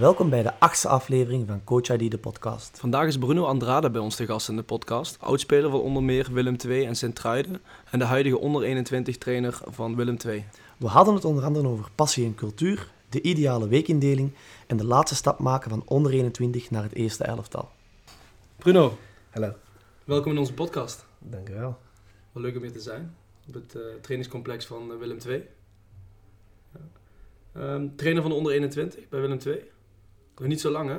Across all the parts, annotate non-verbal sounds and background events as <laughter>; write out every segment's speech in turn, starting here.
Welkom bij de achtste aflevering van Coach ID, de podcast. Vandaag is Bruno Andrade bij ons te gast in de podcast. Oudspeler van onder meer Willem II en Sint-Truiden. En de huidige onder 21 trainer van Willem II. We hadden het onder andere over passie en cultuur, de ideale weekindeling en de laatste stap maken van onder 21 naar het eerste elftal. Bruno, Hallo. welkom in onze podcast. Dank u wel. Wat leuk om hier te zijn. Op het eh, trainingscomplex van eh, Willem II. Ja. Ehm, trainer van de onder 21 bij Willem II. Nog niet zo lang hè?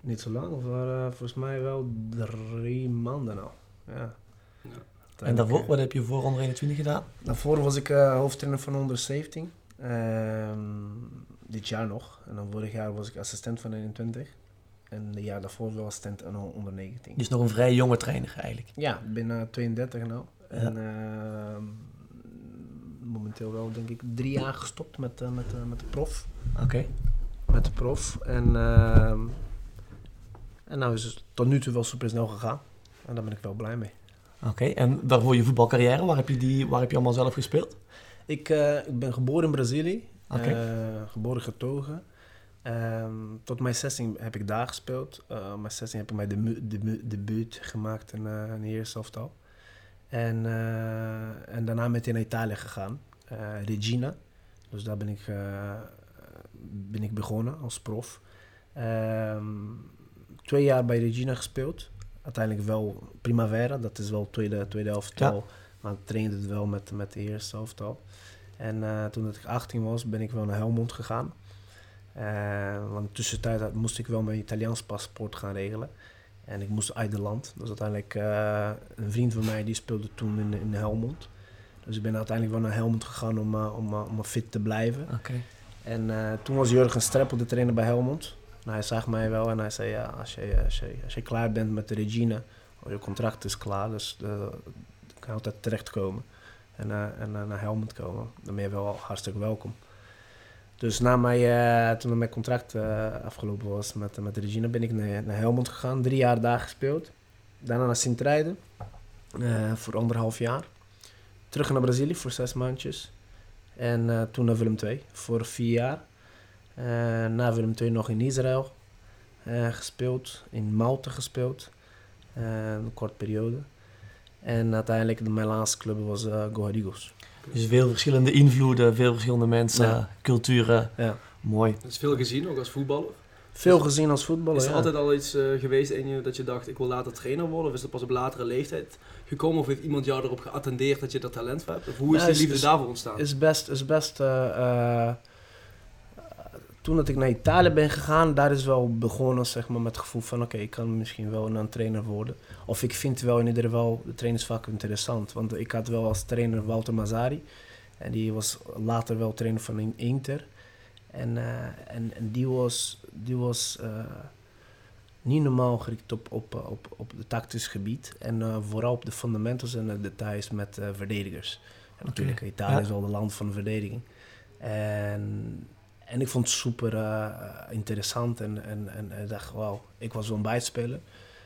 Niet zo lang, of waren volgens mij wel drie maanden al. Ja. Ja. En daarvoor, wat heb je voor onder 21 gedaan? Daarvoor was ik eh, hoofdtrainer van onder 17. Ehm, dit jaar nog. En dan vorig jaar was ik assistent van 21. En het jaar daarvoor wel assistent aan onder 19. Dus nog een vrij jonge trainer eigenlijk. Ja, ik ben uh, 32 nu. Ja. En ehm, momenteel wel denk ik drie jaar gestopt met, eh, met, eh, met de prof. Oké. Met de prof. En, ehm, en nou is het tot nu toe wel super snel gegaan. En daar ben ik wel blij mee. Oké, en daarvoor je voetbalcarrière, waar heb je, die, waar heb je allemaal zelf gespeeld? Ik, eh, ik ben geboren in Brazilië. Eh, geboren getogen. Ehm, tot mijn 16 heb ik daar gespeeld. Uh, mijn 16 heb ik mijn debu debu debuut gemaakt in, uh, in de eerste elftal. En, eh, en daarna meteen naar Italië gegaan. Eh, Regina. Dus daar ben ik, eh, ben ik begonnen als prof. Ehm, twee jaar bij Regina gespeeld. Uiteindelijk wel Primavera, dat is wel tweede, tweede elftal. Maar ik trainde het wel met, met de eerste elftal. En eh, toen dat ik 18 was, ben ik wel naar Helmond gegaan. Eh, want tussentijd moest ik wel mijn Italiaans paspoort gaan regelen. En ik moest uit de land. Dus uiteindelijk eh, een vriend van mij die speelde toen in, in Helmond. Dus ik ben uiteindelijk wel naar Helmond gegaan om, om, om fit te blijven. En eh, toen was Jurgen Streppel de trainer bij Helmond. En hij zag mij wel en hij zei, ja, als je, je, als je klaar bent met de Regina, oh, je contract is klaar, dus eh, je kan altijd terechtkomen en, eh, en eh, naar Helmond komen. Dan ben je wel hartstikke welkom. Dus na mij, eh, toen mijn contract eh, afgelopen was met, met de Regina, ben ik naar, naar Helmond gegaan. Drie jaar daar gespeeld. Daarna naar Sint-Truiden eh, voor anderhalf jaar. Terug naar Brazilië voor zes maandjes. En eh, toen naar Willem II voor vier jaar. Eh, na Willem II nog in Israël eh, gespeeld, in Malta gespeeld, een korte periode. En uiteindelijk de, mijn laatste club was eh Go Ahead Eagles. Dus veel verschillende invloeden, veel verschillende mensen, Ja. culturen. Ja. Mooi. Dat is veel gezien, ook als voetballer. Veel gezien als voetballer. Is er ja. altijd al iets eh, geweest in je dat je dacht, ik wil later trainer worden? Of is dat pas op latere leeftijd gekomen? Of heeft iemand jou erop geattendeerd dat je dat talent hebt? Of hoe is die liefde is- daarvoor ontstaan? is best, is best eh, eh, toen dat ik naar Italië ben gegaan, daar is wel begonnen zeg maar, met het gevoel van oké, ik kan misschien wel een trainer worden. Of ik vind wel in ieder geval de trainersvak interessant. Want ik had wel als trainer Walter Mazzari. En die was later wel trainer van In- Inter. En, eh, en, en die was, die was eh, niet normaal gericht op, op, eh, op, op het tactisch gebied. En vooral op de fundamentals en de details met verdedigers. En natuurlijk, Italië Ja. is wel de land van de verdediging. En, en ik vond het super interessant en, en, en ik dacht, wauw, ik was wel een bijspeler.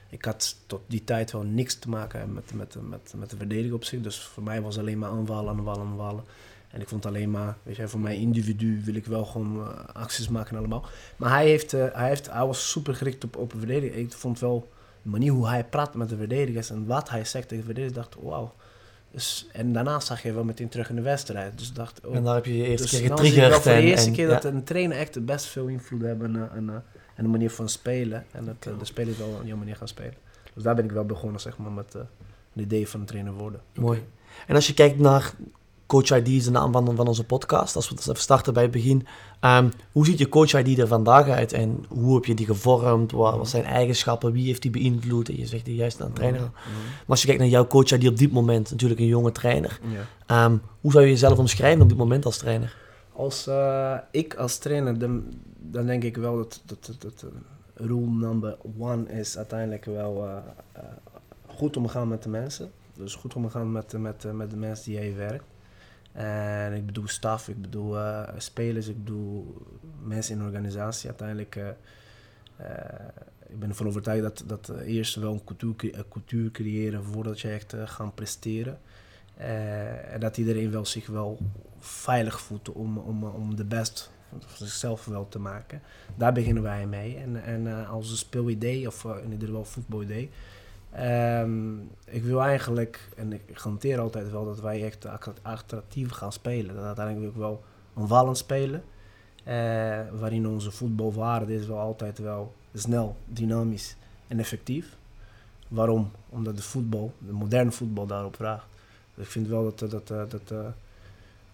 Ik had tot die tijd wel niks te maken met, met, met, met de verdediging op zich. Dus voor mij was het alleen maar aanvallen, aanvallen, aanvallen. En ik vond alleen maar, weet je, voor mijn individu wil ik wel gewoon eh, acties maken allemaal. Maar hij, heeft, eh, hij, heeft, hij was super gericht op, op de verdediging. Ik vond wel de manier hoe hij praat met de verdedigers en wat hij zegt tegen de verdedigers, dacht wauw. Dus, en daarna zag je wel meteen terug in de wedstrijd. Dus dacht, oh, En daar heb je je eerste dus keer getriggerd. voor de eerste en- keer ja. dat een trainer echt best veel invloed hebben en, en, en de manier van spelen. En dat eh, de spelers wel op jouw manier gaan spelen. Dus daar ben ik wel begonnen, zeg maar, met eh het idee van een trainer worden. Mooi. En als je kijkt naar Coach ID, is de naam van, van onze podcast, als we even starten bij het begin. Ehm, hoe ziet je Coach ID er vandaag uit en hoe heb je die gevormd? Wat, wat zijn eigenschappen? Wie heeft die beïnvloed? En je zegt die juist aan trainer. Maar als je kijkt naar jouw Coach ID op dit moment, natuurlijk een jonge trainer. Ehm, hoe zou je jezelf omschrijven op dit moment als trainer? Als eh, ik als trainer, dan, dan denk ik wel dat, dat, dat, dat rule number one is uiteindelijk wel eh, goed omgaan met de mensen. Dus goed omgaan met, met, met de mensen die jij werkt. En ik bedoel staf, ik bedoel eh, spelers, ik bedoel mensen in de organisatie. Uiteindelijk, eh, ik ben ervan overtuigd dat, dat eerst wel een cultuur, cultuur creëren voordat je echt gaat presteren. En dat iedereen wel zich wel veilig voelt om, om, om de best voor zichzelf wel te maken. Daar beginnen wij mee. En, en uh, als een speelidee, of uh, in ieder geval voetbalidee. Um, ik wil eigenlijk, en ik garandeer altijd wel dat wij echt attractief gaan spelen. Dat uiteindelijk wil ik wel aanvallend spelen. Uh, waarin onze voetbalwaarde is wel altijd wel snel, dynamisch en effectief. Waarom? Omdat de voetbal, de moderne voetbal daarop vraagt. Dus ik vind wel dat, dat, dat, dat uh,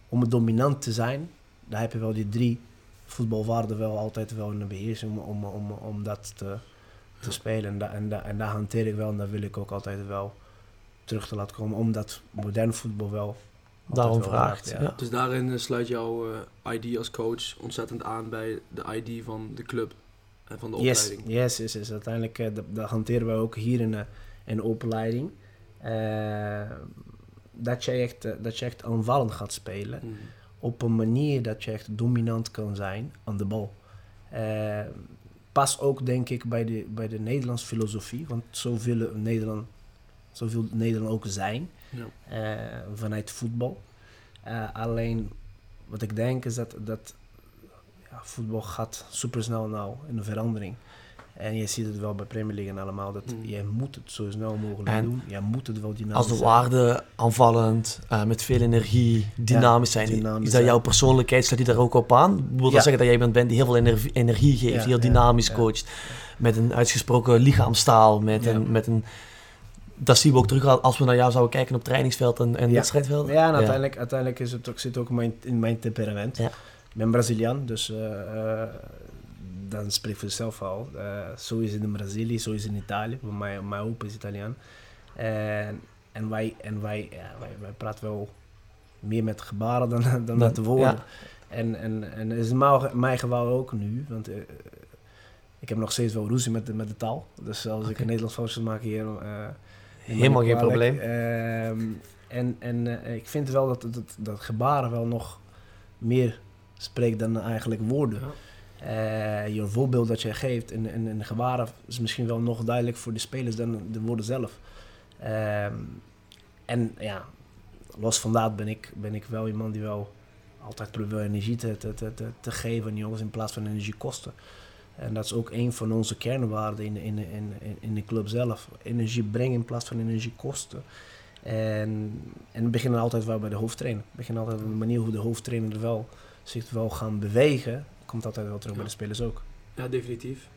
om het dominant te zijn, daar heb je wel die drie voetbalwaarden wel altijd wel in de beheersing om, om, om, om dat te, te spelen. En, da, en, da, en daar hanteer ik wel en daar wil ik ook altijd wel terug te laten komen, omdat modern voetbal wel daarom vraagt. Ja. Ja. Dus daarin sluit jouw uh, ID als coach ontzettend aan bij de ID van de club en van de yes, opleiding. Yes, yes, yes. Uiteindelijk uh, dat, dat hanteren we ook hier in de, in de opleiding. Uh, dat, je echt, dat je echt aanvallend gaat spelen. Mm. Op een manier dat je echt dominant kan zijn aan de bal. Pas ook denk ik bij de, bij de Nederlandse filosofie. Want zo willen Nederland, zo wil Nederland ook zijn. Ja. Uh, vanuit voetbal. Uh, alleen wat ik denk is dat, dat ja, voetbal gaat super snel nou in de verandering. En je ziet het wel bij Premier League en allemaal, dat mm. je moet het zo snel mogelijk en doen. Je moet het wel dynamisch Als de waarde aanvallend, uh, met veel energie, dynamisch ja, zijn. Dynamisch is dat jouw persoonlijkheid, staat die daar ook op aan? Wil dat ja. zeggen dat jij iemand bent die heel veel energie, energie geeft, ja, heel dynamisch coacht, met een uitgesproken lichaamstaal, met, een, met een... Dat zien we ook terug als we naar jou zouden kijken op trainingsveld en, en wedstrijdveld. Ja, en uiteindelijk, uiteindelijk is het ook, zit ook mijn, in mijn temperament. Ik ben Braziliaan, dus uh, uh, dan spreekt voor zichzelf al. Uh, zo is het in Brazilië, zo is het in Italië. Mijn, mijn opa is Italiaan. En, en, wij, en wij, ja, wij, wij praten wel meer met gebaren dan, dan met de woorden. Ja. En, en, en is in mijn geval ook nu. Want uh, ik heb nog steeds wel ruzie met de, met de taal. Dus als okay. ik een Nederlands foutje maak hier... Uh, Helemaal geen probleem. Uh, en en ik vind wel dat, dat, dat gebaren wel nog meer spreekt dan eigenlijk woorden. Ja. Uh, je voorbeeld dat je geeft en, en, en gebaren is misschien wel nog duidelijk voor de spelers dan de woorden zelf. Uh, en ja, los van dat ben ik, ben ik wel iemand die wel altijd probeert energie te, te, te, te geven aan jongens in plaats van energie kosten. En dat is ook een van onze kernwaarden in, in, in, in de club zelf. Energie brengen in plaats van energie kosten. En, en we beginnen altijd wel bij de hoofdtrainer. We beginnen altijd op de manier hoe de hoofdtrainer wel, zich wel gaan bewegen komt altijd wel terug bij de spelers ook. Ja, definitief.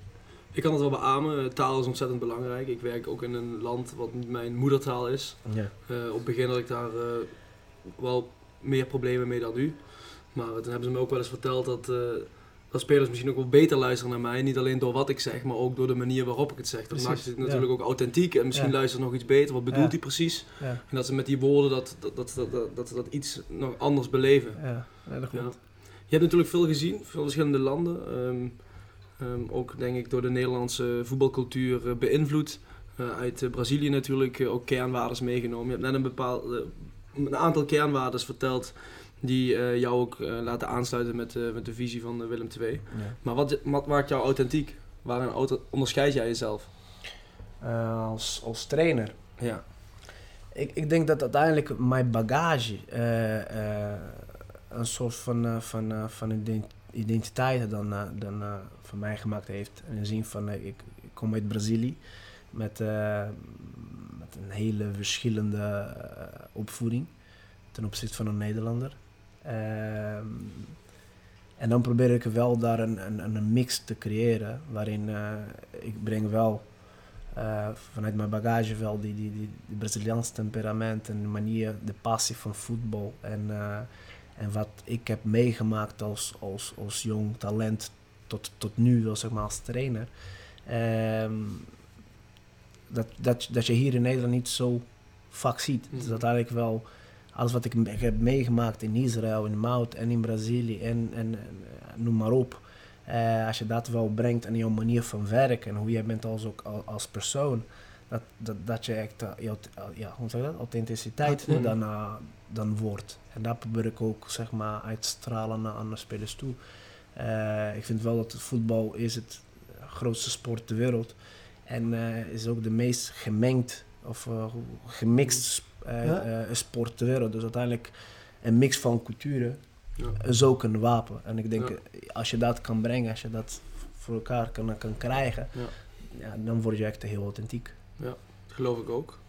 Ik kan het wel beamen. Taal is ontzettend belangrijk. Ik werk ook in een land wat niet mijn moedertaal is. Ja. Uh, op het begin had ik daar uh, wel meer problemen mee dan nu. Maar toen hebben ze me ook wel eens verteld dat, uh, dat spelers misschien ook wel beter luisteren naar mij. Niet alleen door wat ik zeg, maar ook door de manier waarop ik het zeg. Dat maakt het natuurlijk ook authentiek. En misschien ja. luisteren nog iets beter. Wat bedoelt hij precies? En dat ze met die woorden dat, dat, dat, dat, dat, dat, dat iets nog anders beleven. Ja, dat klopt. Je hebt natuurlijk veel gezien, veel verschillende landen. Um, um, ook denk ik door de Nederlandse voetbalcultuur uh, beïnvloed. Uh, uit uh, Brazilië natuurlijk ook kernwaardes meegenomen. Je hebt net een, een aantal kernwaardes verteld die jou ook laten aansluiten met, met de visie van Willem II. Ja. Maar wat, wat maakt jou authentiek? Waarin onderscheid jij jezelf? als, als trainer? Ja. Ik, ik denk dat uiteindelijk mijn bagage een soort van, uh, van, uh, van identiteit dan, uh, dan voor mij gemaakt heeft. In de zin van, ik, kom uit Brazilië met, met een hele verschillende opvoeding ten opzichte van een Nederlander. Ehm, en dan probeer ik wel daar een, een, een mix te creëren waarin ik breng wel vanuit mijn bagage wel die, die, die, die temperament en de manier, de passie van voetbal en en wat ik heb meegemaakt als, als, als jong talent tot, tot nu, wel zeg maar als trainer. Um, dat, dat, dat je hier in Nederland niet zo vaak ziet. Mm. Dus dat eigenlijk wel alles wat ik, heb meegemaakt in Israël, in Mout en in Brazilië en, en, en noem maar op. Uh, als je dat wel brengt en jouw manier van werken en hoe jij bent als, ook, als persoon, dat, dat, dat je echt uh, ja, hoe zeg je dat? authenticiteit mm. dan, uh, dan wordt. En daar probeer ik ook zeg maar, uitstralen naar andere spelers toe. Uh, ik vind wel dat het voetbal is het grootste sport ter wereld. En uh, is ook de meest gemengd of uh, gemixt ja? sport ter wereld. Dus uiteindelijk een mix van culturen ja. is ook een wapen. En ik denk, als je dat kan brengen, als je dat voor elkaar kan, kan krijgen, ja. dan word je echt heel authentiek. Ja, dat geloof ik ook.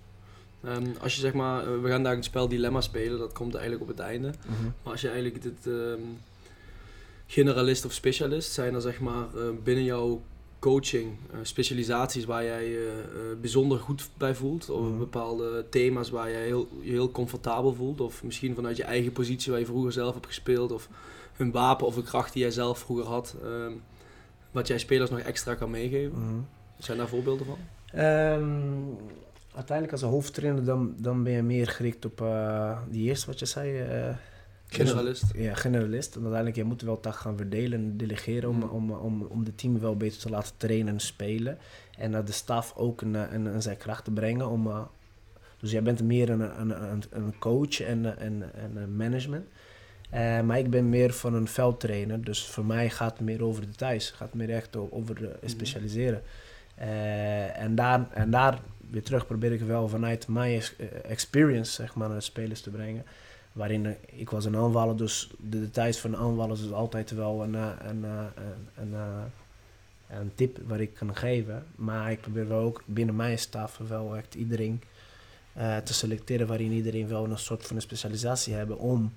Um, als je zeg maar, eh, we gaan daar een spel dilemma spelen, dat komt eigenlijk op het einde. Mhm. Maar als je eigenlijk dit um, generalist of specialist, zijn er zeg maar uh, binnen jouw coaching uh, specialisaties waar jij je bijzonder goed bij voelt? Of mhm. bepaalde thema's waar jij heel, je heel comfortabel voelt? Of misschien vanuit je eigen positie waar je vroeger zelf hebt gespeeld? Of een wapen of een kracht die jij zelf vroeger had, um, wat jij spelers nog extra kan meegeven? Mhm. Zijn daar voorbeelden van? Uiteindelijk als een hoofdtrainer, dan, dan ben je meer gericht op uh, die eerste wat je zei. Uh, generalist. Ja, generalist. En uiteindelijk, je moet wel tak gaan verdelen en delegeren om, mm. om, om, om de team wel beter te laten trainen en spelen. En naar de staf ook een, een, een zijn kracht te brengen. Om, uh, dus jij bent meer een, een, een, een coach en, en, en management. Uh, maar ik ben meer van een veldtrainer. Dus voor mij gaat het meer over details. Het gaat meer echt over mm. specialiseren. Uh, en, daar, en daar weer terug probeer ik wel vanuit mijn eh, experience zeg maar, naar de spelers te brengen. Waarin ik was een aanvaller, dus de details van de aanvallers is altijd wel een, eh, een, eh, een, een, een, tip waar ik kan geven. Maar ik probeer wel ook binnen mijn staf wel echt iedereen te selecteren waarin iedereen wel een soort van een specialisatie hebben om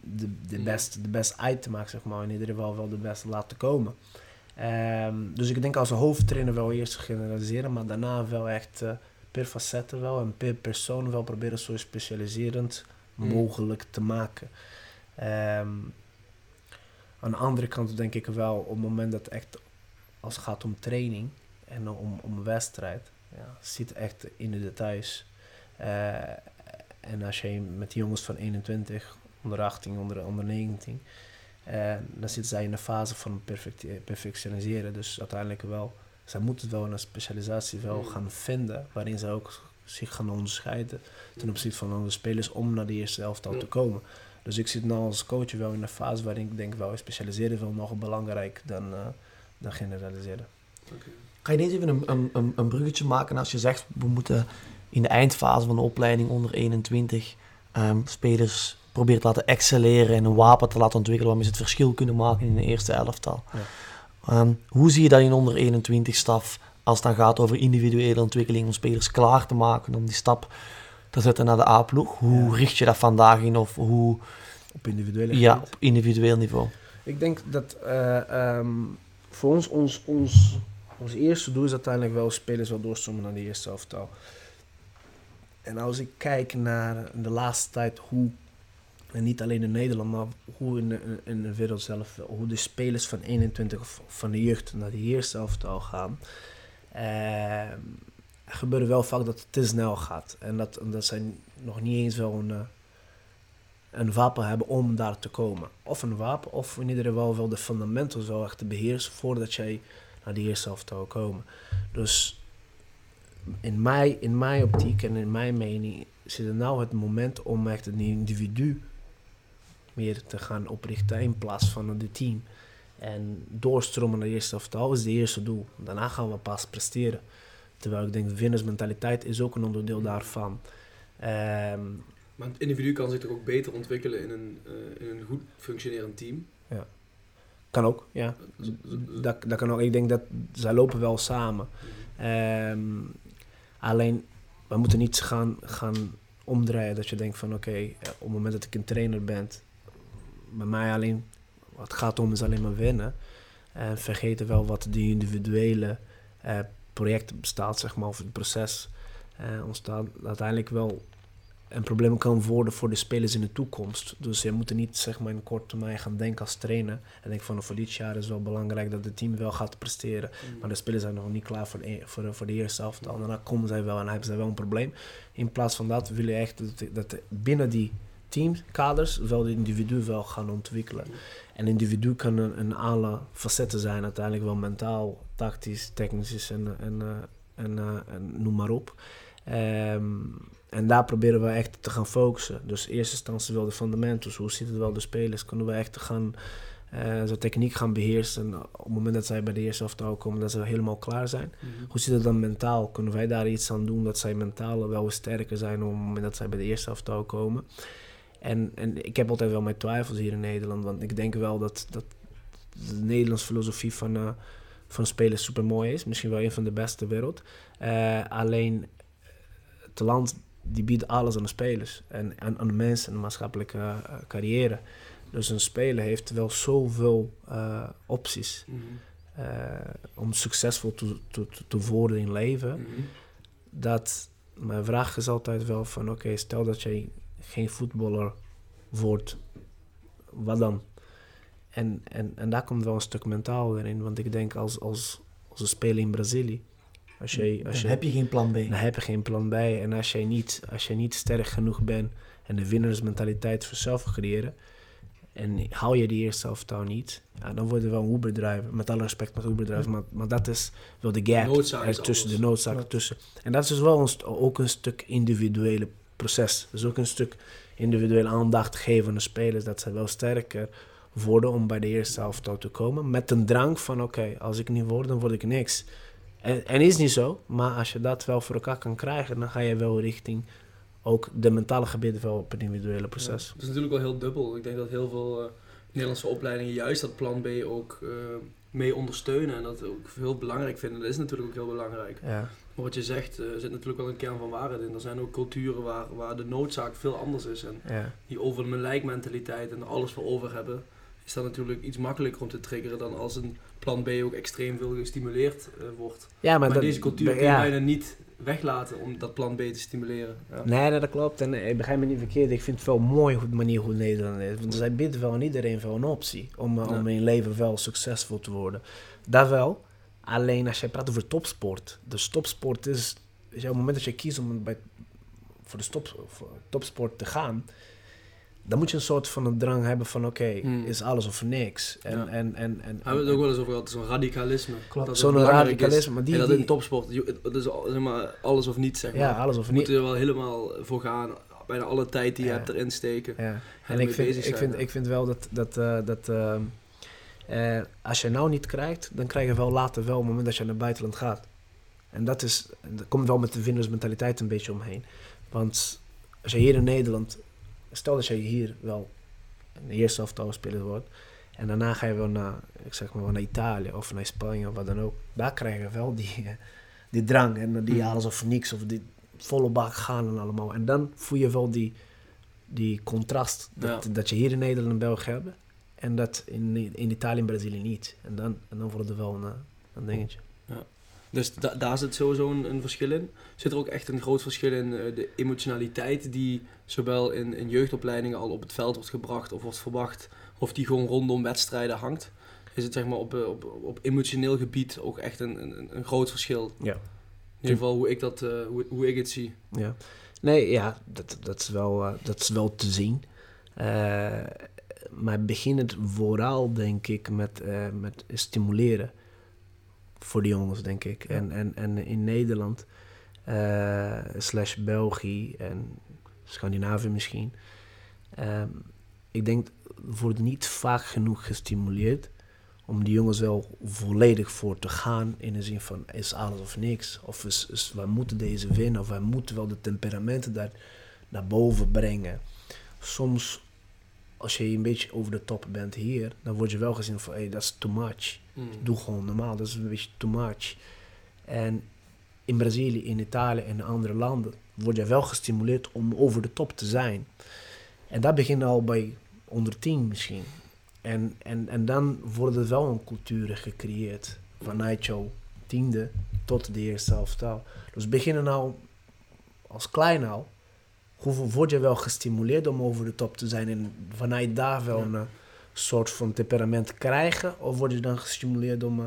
de, de, best, de best uit te maken, zeg maar. En iedereen wel, wel de beste laten komen. Um, dus ik denk als hoofdtrainer wel eerst generaliseren, maar daarna wel echt uh, per facette wel en per persoon wel proberen zo specialiserend mm. mogelijk te maken. Um, aan de andere kant denk ik wel op het moment dat het echt als het gaat om training en om, om een wedstrijd, ja, zit echt in de details. Uh, en als je met jongens van 21, onder 18, onder, onder 19 en dan zitten zij in een fase van perfectioniseren. Dus uiteindelijk wel, zij moeten wel een specialisatie wel mm. gaan vinden, waarin ze ook zich gaan onderscheiden ten opzichte van andere spelers om naar de eerste elftal te komen. Dus ik zit nu als coach wel in een fase waarin ik denk wel specialiseren wel nog belangrijk dan, uh, dan generaliseren. Okay. Kan je deze even een, een, een, bruggetje maken als je zegt we moeten in de eindfase van de opleiding onder 21 um, ehm, spelers probeert te laten excelleren en een wapen te laten ontwikkelen waarmee ze het verschil kunnen maken in de eerste elftal. Ja. Ehm, hoe zie je dat in onder 21 staf als het dan gaat over individuele ontwikkeling om spelers klaar te maken om die stap te zetten naar de A-ploeg? Hoe richt je dat vandaag in of hoe... Op individuele Ja, op individueel niveau. Ik denk dat uh, um, voor ons, ons, ons, ons eerste doel is uiteindelijk wel spelers wel doorstromen naar de eerste elftal. En als ik kijk naar de laatste tijd hoe en niet alleen in Nederland, maar hoe in de, in de wereld zelf, hoe de spelers van 21 van de jeugd naar de eerste elftal gaan. Uh, er gebeurt wel vaak dat het te snel gaat. En dat, dat zij nog niet eens wel een, eh, een wapen hebben om daar te komen. Of een wapen, of in ieder geval wel de fundamenten zo echt te beheersen voordat jij naar de elftal komen. Dus in mijn, in mijn optiek en in mijn mening zit er nou het moment om echt een individu meer te gaan oprichten in plaats van het team. En doorstromen naar de eerste elftal is het eerste doel. Daarna gaan we pas presteren. Terwijl ik denk, winnersmentaliteit is ook een onderdeel daarvan. Um, maar het individu kan zich toch ook beter ontwikkelen in een, uh, in een goed functionerend team? Ja. Kan ook, ja. Dat, dat kan ook. Ik denk dat zij lopen wel samen. Um, alleen, we moeten niet gaan, gaan omdraaien dat je denkt van oké, okay, op het moment dat ik een trainer ben, bij mij alleen, wat het gaat om is alleen maar winnen. En vergeten wel wat die individuele uh, project bestaat, zeg maar, of het proces uh, ontstaat. Uiteindelijk wel een probleem kan worden voor de spelers in de toekomst. Dus je moet er niet zeg maar, in korte termijn gaan denken als trainer. En denk van voor dit jaar is wel belangrijk dat het team wel gaat presteren. Mm. Maar de spelers zijn nog niet klaar voor de, voor, voor de eerste elftal. En daarna komen zij wel en hebben zij wel een probleem. In plaats van dat wil je echt dat, dat binnen die teamkaders wel de individu wel gaan ontwikkelen. En individu kan een, een alle facetten zijn, uiteindelijk wel mentaal, tactisch, technisch en, en, eh, en, eh, en noem maar op. Ehm, en daar proberen we echt te gaan focussen. Dus in eerste instantie wel de fundamentals, hoe zitten het wel de spelers, kunnen we echt gaan uh, zijn techniek gaan beheersen. Op het moment dat zij bij de eerste elftal komen, dat ze helemaal klaar zijn. Mhm. Hoe zit het dan mentaal? Kunnen wij daar iets aan doen dat zij mentaal wel sterker zijn op het moment dat zij bij de eerste elftal komen? En, en ik heb altijd wel mijn twijfels hier in Nederland. Want ik denk wel dat, dat de Nederlandse filosofie van, uh, van spelen super mooi is. Misschien wel een van de beste ter wereld. Uh, alleen het land die biedt alles aan de spelers. En aan, aan de mensen en de maatschappelijke uh, carrière. Dus een speler heeft wel zoveel opties. Mm -hmm. om succesvol te, te, te worden in leven. Mm -hmm. Dat mijn vraag is altijd wel van... Oké, okay, stel dat jij geen voetballer wordt, wat dan? En, en, en daar komt wel een stuk mentaal weer in. Want ik denk als, als, als een speler in Brazilië. Als je, als dan je, heb je geen plan B. Dan heb je geen plan B. En als jij niet, als jij niet sterk genoeg bent en de winnersmentaliteit voor zelf creëren. En hou je die eerste elftal niet, ja, dan worden we wel een Uber-driver. Met alle respect met Uber-driver, maar, maar dat is wel de gap noodzaak tussen, de noodzaak tussen. En dat is dus wel een, ook een stuk individuele proces. Dus ook een stuk individuele aandacht geven aan de spelers, dat ze wel sterker worden om bij de eerste elftal te komen. Met een drang van, oké, als ik niet word, dan word ik niks. En, en is niet zo, maar als je dat wel voor elkaar kan krijgen, dan ga je wel richting ook de mentale gebieden wel op het individuele proces. Ja, is natuurlijk wel heel dubbel. Ik denk dat heel veel uh, Nederlandse opleidingen juist dat plan B ook uh, mee ondersteunen en dat ook heel belangrijk vinden. Dat is natuurlijk ook heel belangrijk. Ja. Maar wat je zegt, uh, zit natuurlijk wel een kern van waarheid in. Er zijn ook culturen waar, waar de noodzaak veel anders is. En ja. die over de lijkmentaliteit en er alles voor over hebben, is dat natuurlijk iets makkelijker om te triggeren dan als een plan B ook extreem veel gestimuleerd uh, wordt. Ja, maar, maar dat, deze cultuur kun je ja. bijna niet weglaten om dat plan B te stimuleren. Ja. Nee, dat klopt. En ik begrijp me niet verkeerd. Ik vind het wel mooi hoe de manier hoe Nederland is. Want zij bieden wel aan iedereen wel een optie om, uh, om in leven wel succesvol te worden. Dat wel. Alleen als je praat over topsport. De topsport is, is op het moment dat je kiest om bij, voor de stop, voor topsport te gaan, dan moet je een soort van een drang hebben van oké, okay, hmm. is alles of niks. En, Ja. en, en, en, Hebben we het ook wel eens over gehad, zo'n radicalisme. Klopt, zo'n radicalisme. Is, Maar die, en dat die- in topsport, je- zeg maar, alles of niets zeg maar. ja, alles of We niet. moeten er wel helemaal voor gaan, bijna alle tijd die je Ja. hebt erin steken. Ja. En ik vind, ik, vind, ik vind wel dat, dat, eh, dat ehm, eh, als je nou niet krijgt, dan krijg je wel later wel op het moment dat je naar het buitenland gaat. En dat, is, dat komt wel met de winnersmentaliteit een beetje omheen. Want als je hier in Nederland, stel dat je hier wel een eerste elftal speler wordt, en daarna ga je wel naar, ik zeg maar, wel naar Italië of naar Spanje of wat dan ook. Daar krijg je wel die, eh, die drang en die Mm. alles of niks of die volle bak gaan en allemaal. En dan voel je wel die, die contrast dat, Ja. dat je hier in Nederland en België hebt en dat in, in Italië en Brazilië niet. En dan, en dan wordt het wel een, eh, een dingetje. Dus da- daar zit sowieso een, een verschil in. Zit er ook echt een groot verschil in eh, de emotionaliteit die zowel in, in jeugdopleidingen al op het veld wordt gebracht of wordt verwacht, of die gewoon rondom wedstrijden hangt? Is het zeg maar op, eh, op, op emotioneel gebied ook echt een, een, een groot verschil? Ja. In ieder geval hoe ik, dat, eh, hoe, hoe ik het zie. Ja. Nee, ja, dat, dat, is, wel, dat is wel te zien. Maar begin het vooral, denk ik, met, met stimuleren. Voor de jongens, denk ik. Ja. En, en, en in Nederland, eh, slash België en Scandinavië misschien. ehm, ik denk, wordt niet vaak genoeg gestimuleerd om die jongens wel volledig voor te gaan. In de zin van, is alles of niks. Of is, is, wij moeten deze winnen. Of wij moeten wel de temperamenten daar naar boven brengen. Soms, als je een beetje over de top bent hier, dan word je wel gezien van, hey, dat is too much. Mm. Doe gewoon normaal, dat is een beetje too much. En in Brazilië, in Italië en andere landen word je wel gestimuleerd om over de top te zijn. En dat begint al bij onder 10 misschien. En, en, en dan worden er wel een cultuur gecreëerd vanuit jouw tiende tot de eerste elftal. Dus beginnen nou als klein al, hoe word je wel gestimuleerd om over de top te zijn en vanuit daar wel Ja. een soort van temperament krijgen? Of word je dan gestimuleerd om, eh,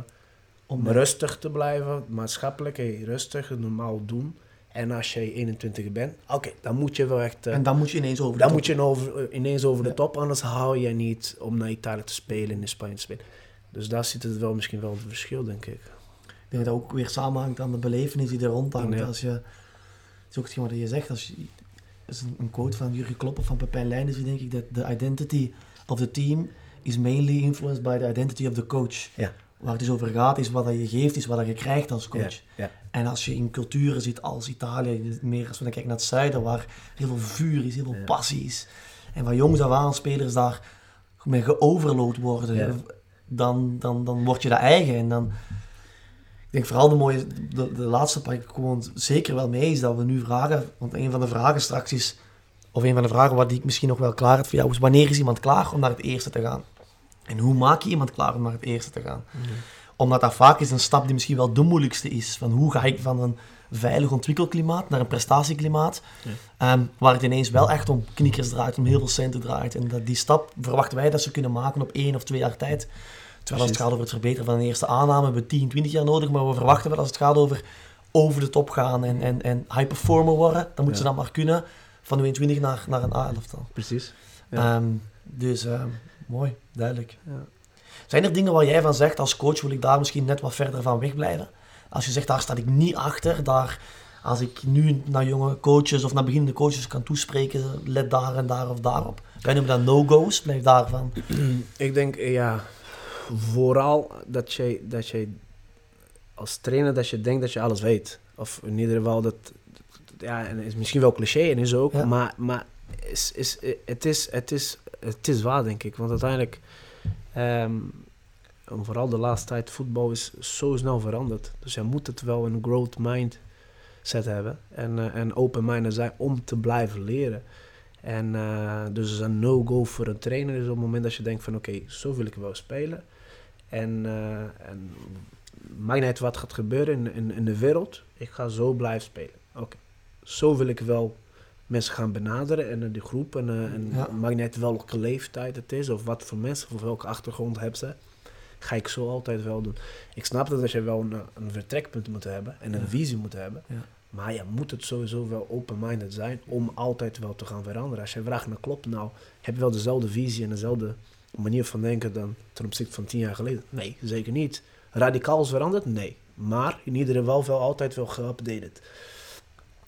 om Om rustig te blijven, maatschappelijk, hey, rustig, normaal doen? En als je 21 bent, oké, dan moet je wel echt... eh, En dan moet je ineens over de dan top. moet je over, eh, ineens over Ja. de top, anders hou je niet om naar Italië te spelen en in Spanje te spelen. Dus daar zit het wel misschien wel het verschil, denk ik. Ik denk dat ook weer samenhangt aan de belevenis die er rond hangt. Ja. Als je, het is ook hetgeen wat je zegt, als je, is een, quote van Jurgen Klopp of van Pepijn Leijnders, die denk ik dat the identity of the team is mainly influenced by the identity of the coach. Ja. Waar het dus over gaat, is wat je geeft, is wat je krijgt als coach. Ja, En als je in culturen zit als Italië, meer als we dan kijken naar het zuiden, waar heel veel vuur is, heel veel Ja. passie is. en van jongs af aan spelers daar met geoverload worden, dan, dan, dan word je dat eigen. En dan, ik denk vooral de mooie, de, de laatste part ik gewoon zeker wel mee is dat we nu vragen, want een van de vragen straks is, of een van de vragen wat ik misschien nog wel klaar heb voor jou, is wanneer is iemand klaar om naar het eerste te gaan? En hoe maak je iemand klaar om naar het eerste te gaan? Mhm. Omdat dat vaak is een stap die misschien wel de moeilijkste is. Van hoe ga ik van een veilig ontwikkelklimaat naar een prestatieklimaat, ehm, waar het ineens wel echt om kniekers draait, om heel veel centen draait. En dat, die stap verwachten wij dat ze kunnen maken op één of twee jaar tijd. Terwijl als het gaat over het verbeteren van een eerste aanname, hebben we 10, 20 jaar nodig, maar we verwachten wel als het gaat over over de top gaan en, en, en high performer worden, dan moeten ze dat maar kunnen van de 20 naar, naar een A-elftal. Precies. Ja. Ehm, dus ehm, mooi, duidelijk. Ja. Zijn er dingen waar jij van zegt, als coach wil ik daar misschien net wat verder van wegblijven? Als je zegt, daar sta ik niet achter, daar, als ik nu naar jonge coaches of naar beginnende coaches kan toespreken, let daar en daar of daarop. Wij noemen dat no-go's, blijf daarvan. <clears throat> Ik denk, ja, vooral dat je, dat je als trainer dat je denkt dat je alles weet. Of in ieder geval dat, ja, en is misschien wel cliché en is ook, maar, maar is, is, het, is, het, is, het is waar, denk ik. Want uiteindelijk, um, vooral de laatste tijd, voetbal is zo snel veranderd. Dus je moet het wel een growth mindset hebben en, uh, en open-minded zijn om te blijven leren. En uh, dus een no-go voor een trainer is op het moment dat je denkt van oké, zo wil ik wel spelen. En, uh, en maakt niet uit wat gaat gebeuren in, in, in de wereld, ik ga zo blijven spelen. Oké, zo wil ik wel mensen gaan benaderen en de groep. En, uh, en ja. maakt niet welke leeftijd het is of wat voor mensen of welke achtergrond hebben ze. Ga ik zo altijd wel doen. Ik snap dat als je wel een, een vertrekpunt moet hebben en een visie moet hebben. Ja. Maar je moet het sowieso wel open-minded zijn om altijd wel te gaan veranderen. Als je vraagt naar klopt, nou heb je wel dezelfde visie en dezelfde manier van denken dan ten opzichte van tien jaar geleden? Nee, zeker niet. Radicaal is veranderd? Nee. Maar in ieder geval wel altijd wel geüpdated.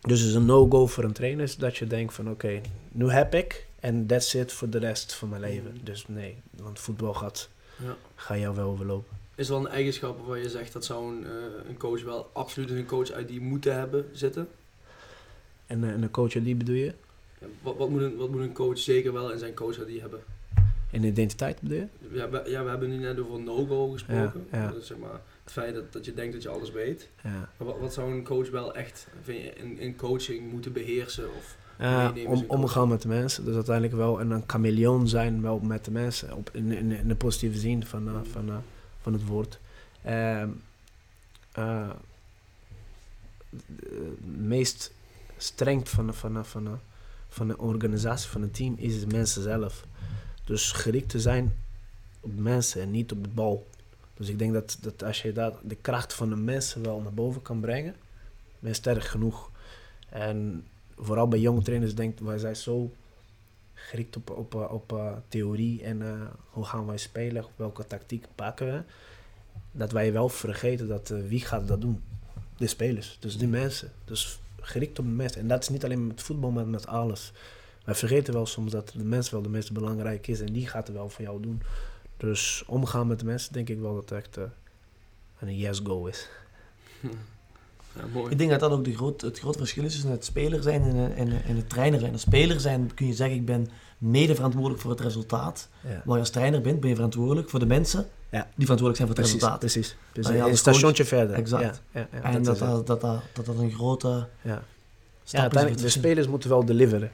Dus het is een no-go voor een trainer is dat je denkt van oké, nu heb ik en that's it voor de rest van mijn leven. Mm. Dus nee, want voetbal gaat, ja. ga jou wel overlopen. Is er wel een eigenschap waar je zegt dat zou een, uh, een coach wel absoluut een coach-ID moeten hebben zitten? En, uh, een coach-ID bedoel je? Ja, wat, wat, moet een, wat moet een coach zeker wel in zijn coach-ID hebben? In identiteit bedoel je? Ja, we, ja, we hebben nu net over no-go gesproken. Ja, ja. Dus zeg maar, het feit dat, dat je denkt dat je alles weet. Ja. Maar wat, wat zou een coach wel echt vind je, in, in coaching moeten beheersen? Of om, omgaan met de mensen. Dus uiteindelijk wel een, een chameleon zijn wel met de mensen. Op, in, in, in de positieve zin van, uh, van, uh, van het woord. Uh, meest streng van, van, van, van een organisatie, van een team, is de mensen zelf. Dus gericht te zijn op mensen en niet op de bal. Dus ik denk dat, dat als je dat, de kracht van de mensen wel naar boven kan brengen, ben je sterk genoeg. En vooral bij jonge trainers denkt, wij zijn zo gericht op, op, op, uh, theorie en uh, hoe gaan wij spelen, welke tactiek pakken we. Dat wij wel vergeten dat uh, wie gaat dat doen? De spelers, dus die mensen. Dus gericht op de mensen. En dat is niet alleen met voetbal, maar met alles. Wij vergeten wel soms dat de mens wel de meest belangrijk is en die gaat er wel voor jou doen. Dus omgaan met de mensen, denk ik wel dat het echt uh, een yes-go is. <laughs> Ja, mooi. Ik denk dat dat ook de groot, het grote verschil is tussen het speler zijn en, en, en het trainer zijn. Als speler zijn kun je zeggen, ik ben mede verantwoordelijk voor het resultaat. Ja. Maar als trainer bent, ben je verantwoordelijk voor de mensen ja. die verantwoordelijk zijn voor het resultaat. Precies, precies. een stationnetje verder. Exact. Ja, ja, en dat dat, dat, dat, dat, dat een grote ja. ja, de spelers moeten wel deliveren.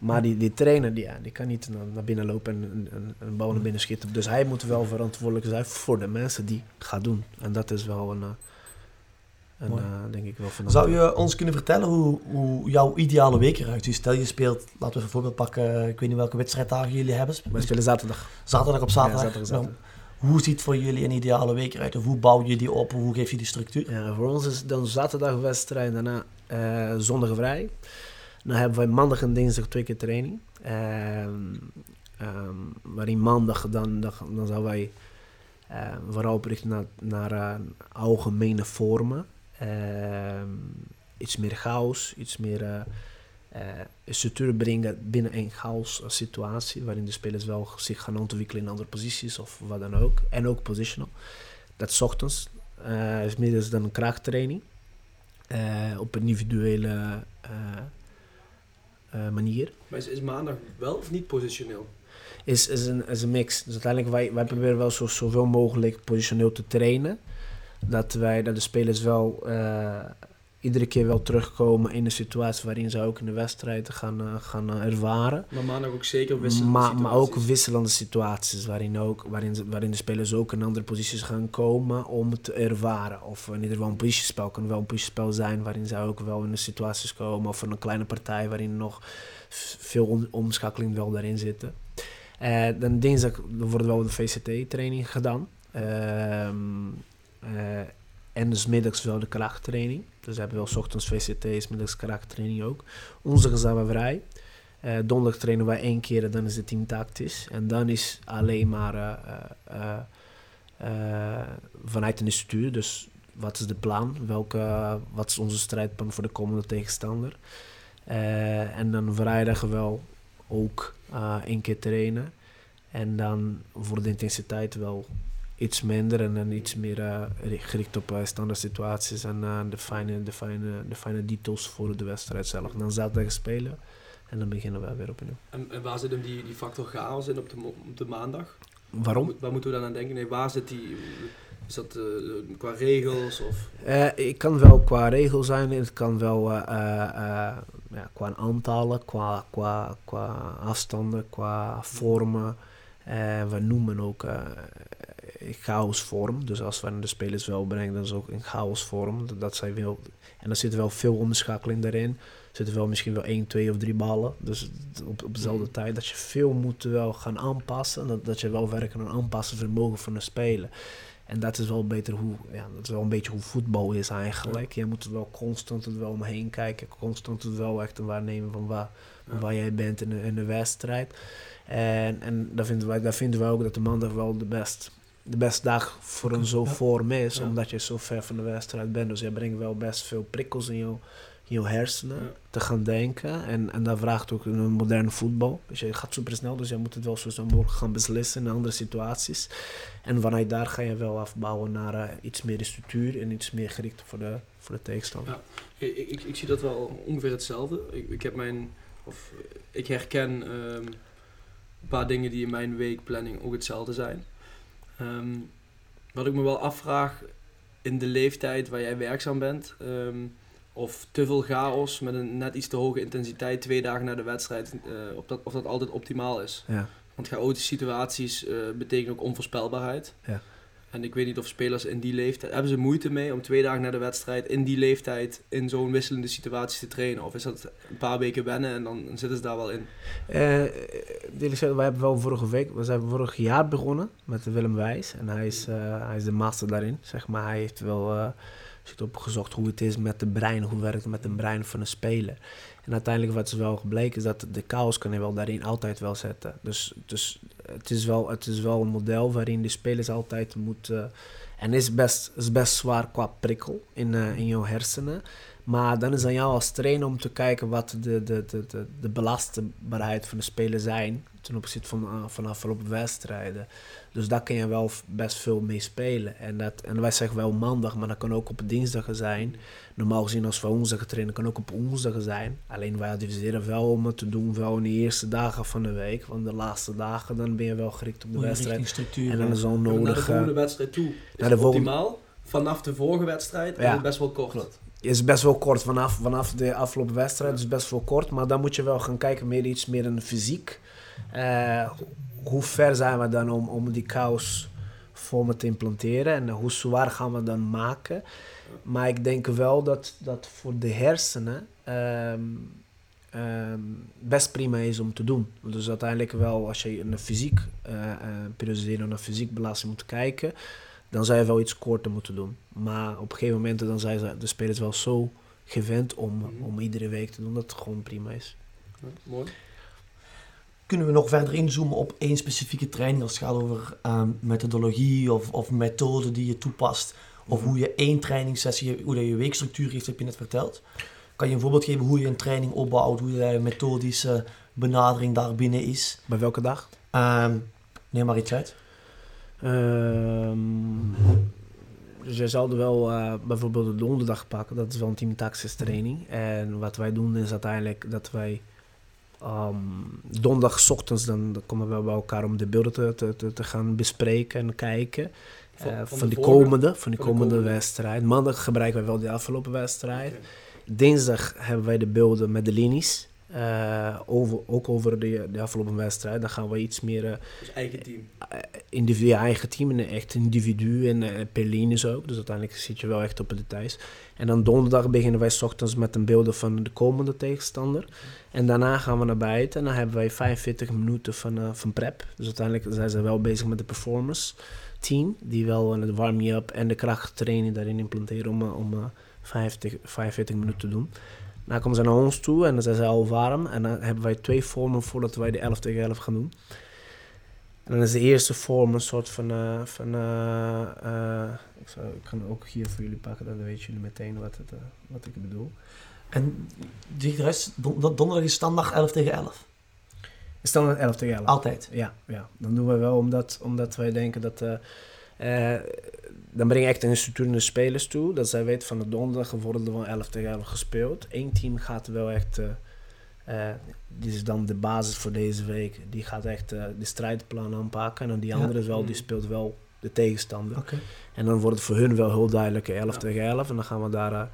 Maar die, die trainer die, ja, die kan niet naar, binnen lopen en een, een bal naar binnen schieten. Dus hij moet wel verantwoordelijk zijn voor de mensen die gaat doen. En dat is wel een, eh, een uh, denk ik wel van. Zou je ons kunnen vertellen hoe, hoe jouw ideale week eruit ziet? Stel je speelt, laten we een voorbeeld pakken, ik weet niet welke wedstrijddagen jullie hebben. We spelen zaterdag. Zaterdag op zaterdag. Ja, zaterdag, zaterdag. Nou, hoe ziet voor jullie een ideale week eruit? Of hoe bouw je die op? Hoe geef je die structuur? Ja, voor ons is dan zaterdag wedstrijd, daarna uh, zondag vrij. Dan hebben wij maandag en dinsdag twee keer training. Um, um, waarin maandag dan, dan, dan zouden wij uh, vooral oprichten naar, naar uh, algemene vormen. Iets meer chaos, iets meer uh, structuur brengen binnen een chaos situatie. Waarin de spelers wel zich gaan ontwikkelen in andere posities of wat dan ook. En ook positional. Dat is ochtends. is middels dan een krachttraining. op individuele manier. Maar is, is maandag wel of niet positioneel? Is, is, een, is een mix. Dus uiteindelijk, wij, wij proberen wel zo, zoveel mogelijk positioneel te trainen. Dat, wij, dat de spelers wel iedere keer wel terugkomen in de situatie waarin ze ook in de wedstrijd gaan, uh, gaan uh, ervaren. Maar maandag ook zeker wisselende maar, situaties. Maar ook wisselende situaties waarin, ook, waarin, waarin de spelers ook in andere posities gaan komen om het te ervaren. Of in ieder geval een positiespel kan wel een positiespel zijn waarin ze ook wel in de situaties komen. Of een kleine partij waarin nog veel om, omschakeling wel daarin zitten. Uh, dan dinsdag wordt wel de VCT-training gedaan. Ehm, en dus middags wel de krachttraining. Dus we hebben wel ochtends VCT's, middags krachttraining ook. Onze zijn we vrij. Uh, donderdag trainen wij één keer en dan is het tactisch. En dan is alleen maar uh, uh, vanuit een instituut. Dus wat is de plan? Welke, wat is onze strijdplan voor de komende tegenstander? en dan vrijdag wel ook één keer trainen. En dan voor de intensiteit wel iets minder en dan iets meer uh, gericht op uh, standaard situaties en uh, de, fijne, de, fijne, de fijne details voor de wedstrijd zelf. Dan zaterdag spelen en dan beginnen we weer opnieuw. En, en waar zit hem die, die factor chaos in op de, op de maandag? Waarom? Waar, moeten we dan aan denken? Nee, waar zit die... Is dat qua regels? Of? het kan wel qua regels zijn, het kan wel ja, qua aantallen, qua, qua, qua afstanden, qua vormen. we noemen ook chaosvorm. Dus als we de spelers wel brengen, dan is ook in chaosvorm. Dat, dat zij wil. En er zit wel veel onderschakeling daarin. Er zitten wel misschien wel één, twee of drie ballen. Dus op, op dezelfde mm. tijd. Dat je veel moet wel gaan aanpassen. Dat, dat je wel werken aan aanpassen vermogen van de speler. En dat is wel beter hoe, ja, dat is wel een beetje hoe voetbal is eigenlijk. Je moet er wel constant het wel omheen kijken. Constant het wel echt waarnemen van waar, waar jij bent in de, in de wedstrijd. En, en daar, vinden wij, daar vinden we ook dat de maandag wel de best de beste dag voor een zo vorm is, omdat je zo ver van de wedstrijd bent. Dus je brengt wel best veel prikkels in je, in je hersenen te gaan denken. En, en dat vraagt ook een moderne voetbal. Dus je gaat super snel, dus je moet het wel zo snel mogelijk gaan beslissen in andere situaties. En vanuit daar ga je wel afbouwen naar uh, iets meer de structuur en iets meer gericht voor de, voor de tegenstander. Ja. Ik, ik, ik, zie dat wel ongeveer hetzelfde. Ik, ik heb mijn, of ik herken um, een paar dingen die in mijn weekplanning ook hetzelfde zijn. Ehm, wat ik me wel afvraag in de leeftijd waar jij werkzaam bent, ehm, of te veel chaos met een net iets te hoge intensiteit twee dagen na de wedstrijd, uh, of, dat, of dat altijd optimaal is. Ja. Want chaotische situaties uh, betekenen ook onvoorspelbaarheid. Ja. En ik weet niet of spelers in die leeftijd... Hebben ze moeite mee om twee dagen na de wedstrijd in die leeftijd in zo'n wisselende situaties te trainen? Of is dat een paar weken wennen en dan zitten ze daar wel in? Uh, wij hebben wel vorige week... We zijn vorig jaar begonnen met Willem Wijs. En hij is, uh, hij is de master daarin, zeg maar. Hij heeft wel... Uh, opgezocht hoe het is met de brein, hoe werkt het met de brein van een speler. En uiteindelijk wat is wel gebleken is dat de chaos kan je wel daarin altijd wel zetten. Dus, dus het, is wel, het is wel een model waarin de spelers altijd moeten... en is best, is best zwaar qua prikkel in, uh, in jouw hersenen. Maar dan is aan jou als trainer om te kijken wat de, de, de, de, de belastbaarheid van de speler zijn ten opzichte van, uh, van afgelopen wedstrijden. Dus daar kun je wel best veel mee spelen. En, dat, en wij zeggen wel maandag, maar dat kan ook op dinsdag zijn. Normaal gezien als we woensdag trainen, kan ook op woensdag zijn. Alleen wij adviseren wel om het te doen wel in de eerste dagen van de week. Want de laatste dagen dan ben je wel gericht op de wedstrijd. En dan is al nodig... Naar de volgende wedstrijd toe is het optimaal. Vanaf de vorige wedstrijd ja. is het best wel kort. is best wel kort vanaf, vanaf de afgelopen wedstrijd. is best wel kort. Maar dan moet je wel gaan kijken meer iets meer in de fysiek. Uh, hoe ver zijn we dan om, om die vormen te implanteren en hoe zwaar gaan we dan maken. Maar ik denk wel dat dat voor de hersenen um, um, best prima is om te doen. Dus uiteindelijk wel, als je naar fysiek uh, uh, periodiseren, naar fysiek belasting moet kijken, dan zou je wel iets korter moeten doen. Maar op een gegeven moment dan zijn de spelers wel zo gewend om, om iedere week te doen dat het gewoon prima is. Mooi kunnen we nog verder inzoomen op één specifieke training als het gaat over um, methodologie of, of methode die je toepast? Of hoe je één trainingssessie, hoe je, je weekstructuur heeft, heb je net verteld. Kan je een voorbeeld geven hoe je een training opbouwt, hoe je methodische benadering daarbinnen is? Bij welke dag? Um, neem maar iets uit. Um, dus je zou wel uh, bijvoorbeeld de donderdag pakken, dat is wel een team training. En wat wij doen is uiteindelijk dat wij Um, donderdag ochtends dan, komen we bij elkaar om de beelden te, te, te gaan bespreken en kijken. Van, uh, van, van die komende, van die komende, komende, wedstrijd. Maandag gebruiken we wel de afgelopen wedstrijd. Okay. Dinsdag hebben wij de beelden met de linies. Uh, over, ook over de, de afgelopen wedstrijd. Dan gaan we iets meer. Uh, dus eigen team? Uh, individu, eigen team en echt individu en per linies ook. Dus uiteindelijk zit je wel echt op de details. En dan donderdag beginnen wij s ochtends met een beelden van de komende tegenstander. En daarna gaan we naar buiten en dan hebben wij 45 minuten van, van prep. Dus uiteindelijk zijn ze wel bezig met de performance team. Die wel het warm-up en de krachttraining daarin implanteren om, om 50, 45 minuten te doen. Dan komen ze naar ons toe en dan zijn ze al warm. En dan hebben wij twee vormen voordat wij de 11 tegen 11 gaan doen. En dan is de eerste vorm een soort van... Uh, van uh, uh, ik, zou, ik kan ook hier voor jullie pakken, dan weten jullie meteen wat, het, wat ik bedoel. En de rest, don donderdag is standaard 11 tegen 11? Is standaard 11 tegen 11. Altijd? Ja, ja. dan doen we wel omdat, omdat wij denken dat dan breng je echt een structuur naar de spelers toe. Dat zij weten van de donderdag worden er wel 11 tegen 11 gespeeld. Eén team gaat wel echt. Uh, uh, die is dan de basis voor deze week. Die gaat echt uh, de strijdplan aanpakken. En die andere ja. wel, die speelt wel de tegenstander. Okay. En dan wordt het voor hun wel heel duidelijk 11 ja. tegen 11. En dan gaan we daar.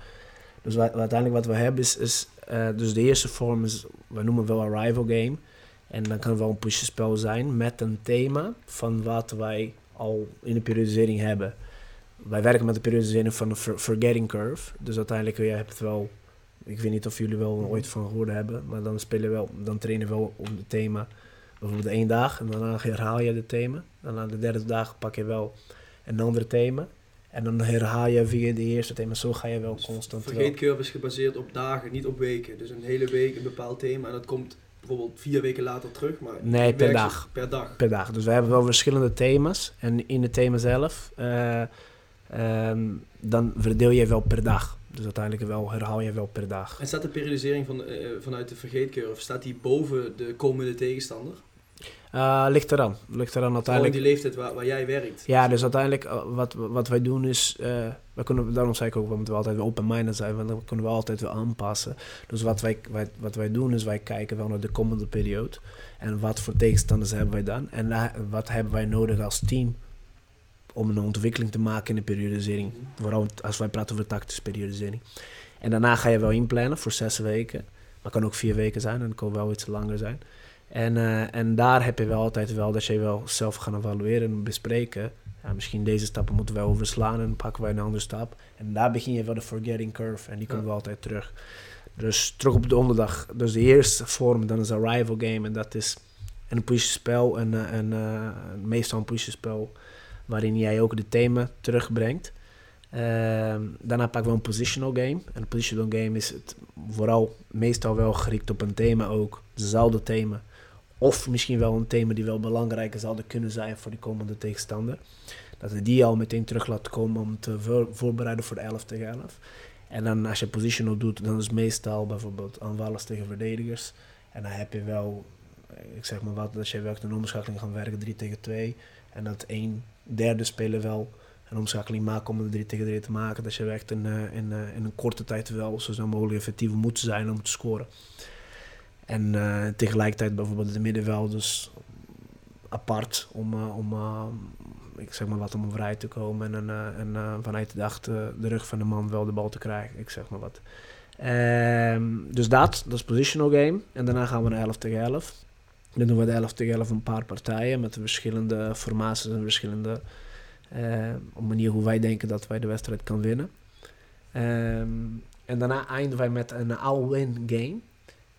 dus wat, uiteindelijk wat we hebben is. is dus de eerste vorm is. We noemen wel een rival game. En dan kan het wel een pushspel zijn met een thema van wat wij al in de periodisering hebben wij werken met de periodisering van de forgetting curve. Dus uiteindelijk, je hebt het wel, ik weet niet of jullie wel ooit van gehoord hebben, maar dan spelen we wel, dan trainen we wel op het thema bijvoorbeeld één dag en daarna herhaal je het thema. Dan aan de derde dag pak je wel een ander thema. En dan herhaal je via de eerste thema. Zo ga je wel dus constant. Vergeetcurve is gebaseerd op dagen, niet op weken. Dus een hele week een bepaald thema en dat komt bijvoorbeeld vier weken later terug. Maar nee, per dag. per dag. Per dag. Dus we hebben wel verschillende thema's. En in het thema zelf. Uh, um, dan verdeel je wel per dag. Dus uiteindelijk wel, herhaal je wel per dag. En staat de periodisering van, uh, vanuit de vergeetcurve, staat die boven de komende tegenstander? Uh, ligt eraan. Ligt eraan uiteindelijk. die leeftijd waar, waar jij werkt. Ja, dus uiteindelijk uh, wat, wat wij doen is, uh, we kunnen, daarom zei ik ook, we moeten altijd open-minded zijn, want dan kunnen we altijd wel aanpassen. Dus wat wij, wij, wat wij doen is, wij kijken wel naar de komende periode. En wat voor tegenstanders hebben wij dan? En wat hebben wij nodig als team om een ontwikkeling te maken in de periodisering. Vooral als wij praten over tactische periodisering. En daarna ga je wel inplannen voor zes weken. Maar kan ook vier weken zijn en het kan wel iets langer zijn. En, uh, en daar heb je wel altijd wel dat je wel zelf gaan evalueren en bespreken. Ja, misschien deze stappen moeten wij overslaan en dan pakken wij een andere stap. En daar begin je wel de forgetting curve en die komt ja. wel altijd terug. Dus terug op de donderdag. Dus de eerste vorm, dan is een rival game en dat is een pushspel en, en uh, meestal een pushspel waarin jij ook de thema terugbrengt. Uh, daarna pakken we een positional game. En een positional game is het vooral meestal wel gericht op een thema ook, hetzelfde thema. Of misschien wel een thema die wel belangrijker zou kunnen zijn voor de komende tegenstander. Dat we die al meteen terug laten komen om te voor, voorbereiden voor de 11 tegen 11. En dan als je positional doet, dan is meestal bijvoorbeeld aanvallers tegen verdedigers. En dan heb je wel, ik zeg maar wat, als je werkt een onderschakeling gaan werken 3 tegen 2. En dat één derde speler wel een omschakeling maken om de 3 tegen 3 te maken. Dat je echt in, uh, in, uh, in een korte tijd wel zo snel mogelijk effectief moet zijn om te scoren. En uh, tegelijkertijd bijvoorbeeld de middenveld dus apart om, om ik zeg maar wat, om vrij te komen en, en vanuit de achter de rug van de man wel de bal te krijgen. Ik zeg maar wat. Um, dus dat, dat is positional game. En daarna gaan we naar 11 tegen 11. Dan doen we de 11 tegen 11 een paar partijen met verschillende formaties en verschillende uh, op manier hoe wij denken dat wij de wedstrijd kan winnen. Um, en daarna eindigen wij met een all-win game.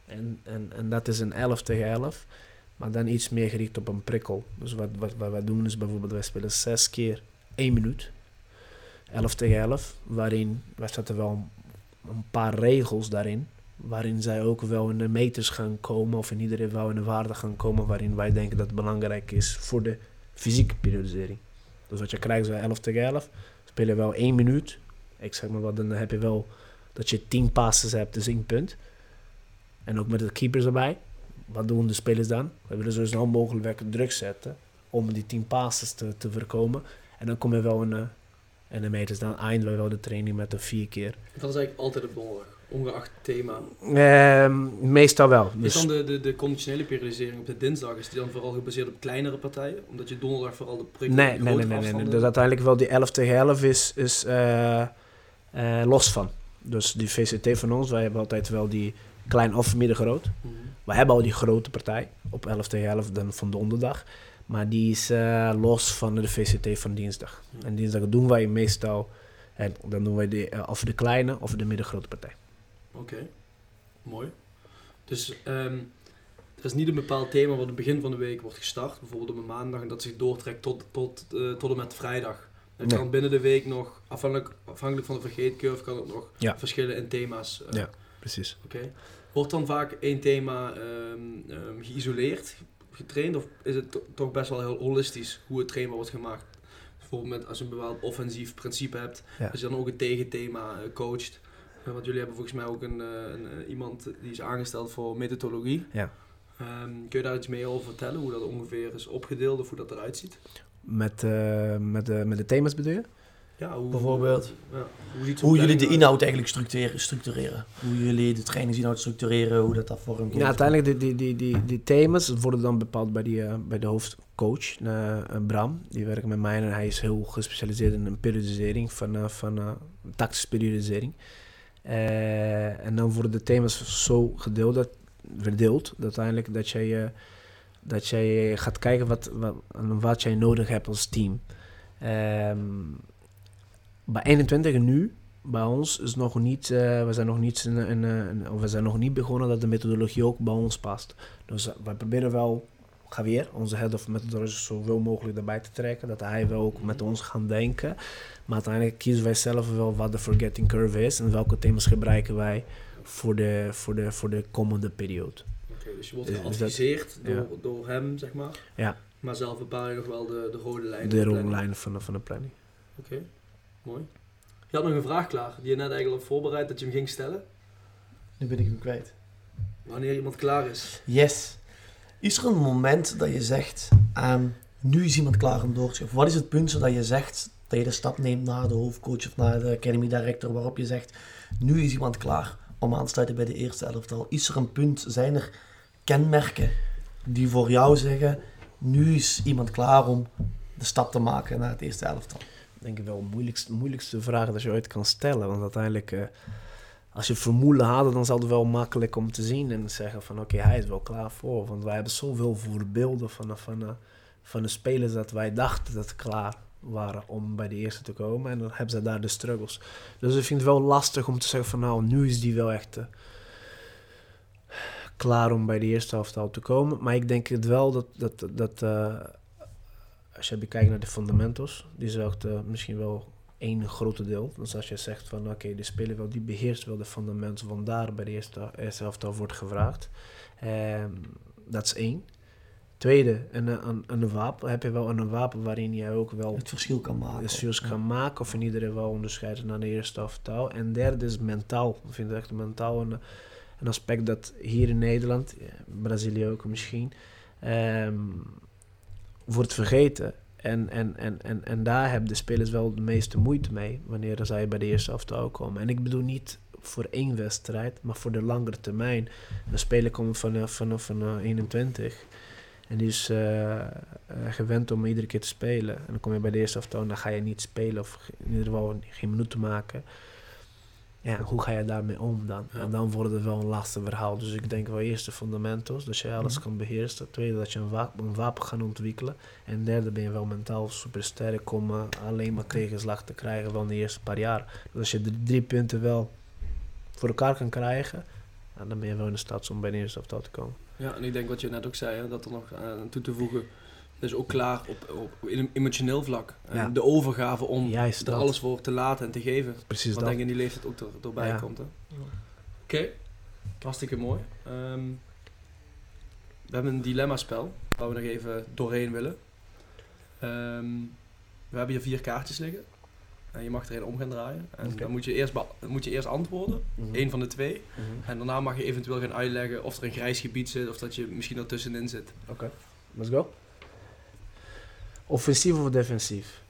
En, en, en dat is een 11 tegen 11. Maar dan iets meer gericht op een prikkel. Dus wat, wat, wat wij doen is bijvoorbeeld, wij spelen zes keer één minuut. 11 tegen 11. Waarin, wij zetten wel een paar regels daarin waarin zij ook wel in de meters gaan komen, of in ieder geval in de waarde gaan komen waarin wij denken dat het belangrijk is voor de fysieke periodisering. Dus wat je krijgt is 11 tegen 11, speel je wel één minuut. Ik zeg maar wat, dan heb je wel dat je 10 passes hebt, dus één punt. En ook met de keepers erbij. Wat doen de spelers dan? We willen zo snel mogelijk druk zetten om die 10 passes te, te voorkomen. En dan kom je wel in, uh, in de meters. Dan eindigen we wel de training met een vier keer. Dat is eigenlijk altijd op donderdag. Ongeacht thema? Ehm, meestal wel. Dus... Is dan de, de, de conditionele periodisering op de dinsdag, is die dan vooral gebaseerd op kleinere partijen? Omdat je donderdag vooral de prik nee, nee, nee, nee, nee, Dus uiteindelijk wel die 11 tegen 11 is, is uh, uh, los van. Dus die VCT van ons, wij hebben altijd wel die klein of middengroot. Mm -hmm. We hebben al die grote partij op 11 tegen 11 dan van donderdag. Maar die is uh, los van de VCT van dinsdag. Mm -hmm. En dinsdag doen wij meestal, en dan doen wij de, of de kleine of de middengrote partij. Oké, mooi. Dus um, er is niet een bepaald thema wat het begin van de week wordt gestart, bijvoorbeeld op een maandag, en dat zich doortrekt tot, tot, uh, tot en met vrijdag. Het kan binnen de week nog, afhankelijk, afhankelijk van de vergeetcurve, kan het nog verschillen in thema's. Uh, ja, precies. Oké. Wordt dan vaak één thema um, um, geïsoleerd, getraind, of is het toch best wel heel holistisch hoe het trainbaar wordt gemaakt? Bijvoorbeeld met, als je een bepaald offensief principe hebt, ja. als je dan ook een tegenthema uh, coacht, want jullie hebben volgens mij ook een, eh, een, een, eh, iemand die is aangesteld voor methodologie. Ja. Um, kun je daar iets meer over vertellen, hoe dat ongeveer is opgedeeld of hoe dat eruit ziet? Met, uh, met, de, met de thema's bedoel je? Ja, hoe, bijvoorbeeld. Ja, hoe, hoe jullie de inhoud eigenlijk structureren, structureren. Hoe jullie de trainingsinhoud structureren, hoe dat dat vormt. Ja, uiteindelijk die, die, die, die, thema's worden dan bepaald bij, die, uh, bij de hoofdcoach, uh, Bram. Die werkt met mij en hij is heel gespecialiseerd in een periodisering van, uh, van tactische periodisering. Uh, en dan worden de thema's zo gedeeld, verdeeld, uiteindelijk dat jij, uh, dat jij gaat kijken wat, wat, wat jij nodig hebt als team. Um, bij 21 nu, bij ons, is nog niet, uh, we, zijn nog niet we zijn nog niet begonnen dat de methodologie ook bij ons past. Dus wij proberen wel Javier, onze head of methodology, zoveel mogelijk erbij te trekken. Dat hij wel ook met ons gaan denken. Maar uiteindelijk kiezen wij zelf wel wat de forgetting curve is en welke thema's gebruiken wij voor de, voor de, voor de komende periode. Oké, dus je wordt geadviseerd door, ja. door hem, zeg maar. Ja. Maar zelf bepaal je nog wel de, de rode lijnen. De, rode lijnen van de, van de planning. Oké, mooi. Je had nog een vraag klaar, die je net eigenlijk al voorbereid dat je hem ging stellen. Nu ben ik hem kwijt. Wanneer iemand klaar is. Yes. Is er een moment dat je zegt, um, nu is iemand klaar om door te gaan? Wat is het punt zodat je zegt dat je de stap neemt naar de hoofdcoach of naar de academy director, waarop je zegt, nu is iemand klaar om aan te sluiten bij de eerste elftal? Is er een punt, zijn er kenmerken die voor jou zeggen, nu is iemand klaar om de stap te maken naar het eerste elftal? Denk ik wel de moeilijkste, moeilijkste vraag dat je ooit kan stellen, want uiteindelijk... Uh, als je vermoeden had, dan zal het wel makkelijk om te zien en zeggen van oké, hij is wel klaar voor. Want wij hebben zoveel voorbeelden van, van, van, van de spelers dat wij dachten dat klaar waren om bij de eerste te komen. En dan hebben ze daar de struggles. Dus ik vind het wel lastig om te zeggen van nou, nu is die wel echt uh, klaar om bij de eerste helft te komen. Maar ik denk het wel dat, dat, dat uh, als je bekijkt naar de fundamentals, die uh, misschien wel één grote deel. Dus als je zegt van oké, okay, de speler wel, die beheerst wel de fundamenten, van daar bij de eerste, eerste helft wordt gevraagd. Um, dat is één. Tweede, een, een, een, wapen. Heb je wel een wapen waarin je ook wel het verschil kan maken. Het verschil kan maken of in iedereen wel onderscheiden naar de eerste aftaal. En derde is mentaal. Ik vind echt mentaal een, een aspect dat hier in Nederland, Brazilië ook misschien, um, wordt vergeten. En, en, en, en, en daar hebben de spelers wel de meeste moeite mee wanneer zij bij de eerste aftal komen. En ik bedoel niet voor één wedstrijd, maar voor de langere termijn. Een speler komt vanaf van, van, van 21 en die is uh, gewend om iedere keer te spelen. En dan kom je bij de eerste aftal en dan ga je niet spelen of in ieder geval geen minuten maken. Ja, hoe ga je daarmee om dan? En dan wordt het wel een lastig verhaal. Dus ik denk wel eerst de fundamentals, dat je alles mhm. kan beheersen. Tweede, dat je een, wapen, een wapen gaat ontwikkelen. En derde, ben je wel mentaal super sterk om uh, alleen maar tegenslag te krijgen van de eerste paar jaar. Dus als je de drie punten wel voor elkaar kan krijgen, dan ben je wel in de staat om bij de eerste aftal te komen. Ja, en ik denk wat je net ook zei, hè, dat er nog aan toe te voegen is ook klaar op, op in emotioneel vlak. De overgave om er alles voor te laten en te geven. Precies Wat denk ik in die leeftijd ook er, erbij komt. Oké, okay. hartstikke mooi. Um, we hebben een dilemma-spel waar we nog even doorheen willen. Um, we hebben hier vier kaartjes liggen. En je mag er een om gaan draaien. En dan moet je eerst, moet je eerst antwoorden, mm één van de twee. Mhm. En daarna mag je eventueel gaan uitleggen of er een grijs gebied zit of dat je misschien ertussenin zit. Oké, let's go. Offensief of defensief?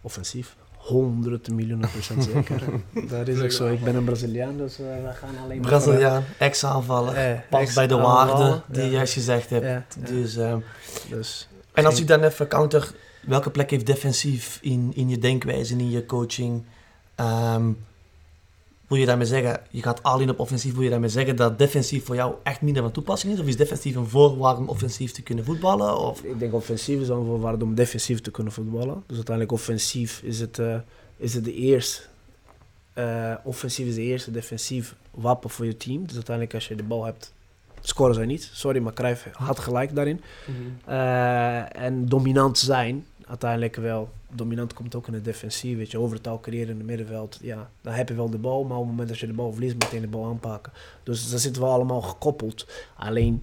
Offensief. honderden miljoenen procent <laughs> zeker. dat is ook zo. Ik ben een Braziliaan, dus uh, we gaan alleen maar... Braziliaan, ex-aanvaller, eh, past bij de waarden die je juist gezegd hebt. Ja, dus, uh, dus, en als ik dan even counter, welke plek heeft defensief in, in je denkwijze en in je coaching? Um, wil je daarmee zeggen, je gaat al in op offensief, wil je daarmee zeggen dat defensief voor jou echt minder van toepassing is? Of is defensief een voorwaarde om offensief te kunnen voetballen? Of? Ik denk offensief is een voorwaarde om defensief te kunnen voetballen. Dus uiteindelijk offensief is het, uh, is het de eerste. Uh, offensief is de eerste defensief wapen voor je team. Dus uiteindelijk als je de bal hebt, scoren zij niet. Sorry, maar Cruijff had gelijk daarin. Mm -hmm. uh, en dominant zijn, uiteindelijk wel dominant komt ook in het defensief. Weet je, overtal creëren in het middenveld. Ja, dan heb je wel de bal, maar op het moment dat je de bal verliest, meteen de bal aanpakken. Dus dat zitten wel allemaal gekoppeld. Alleen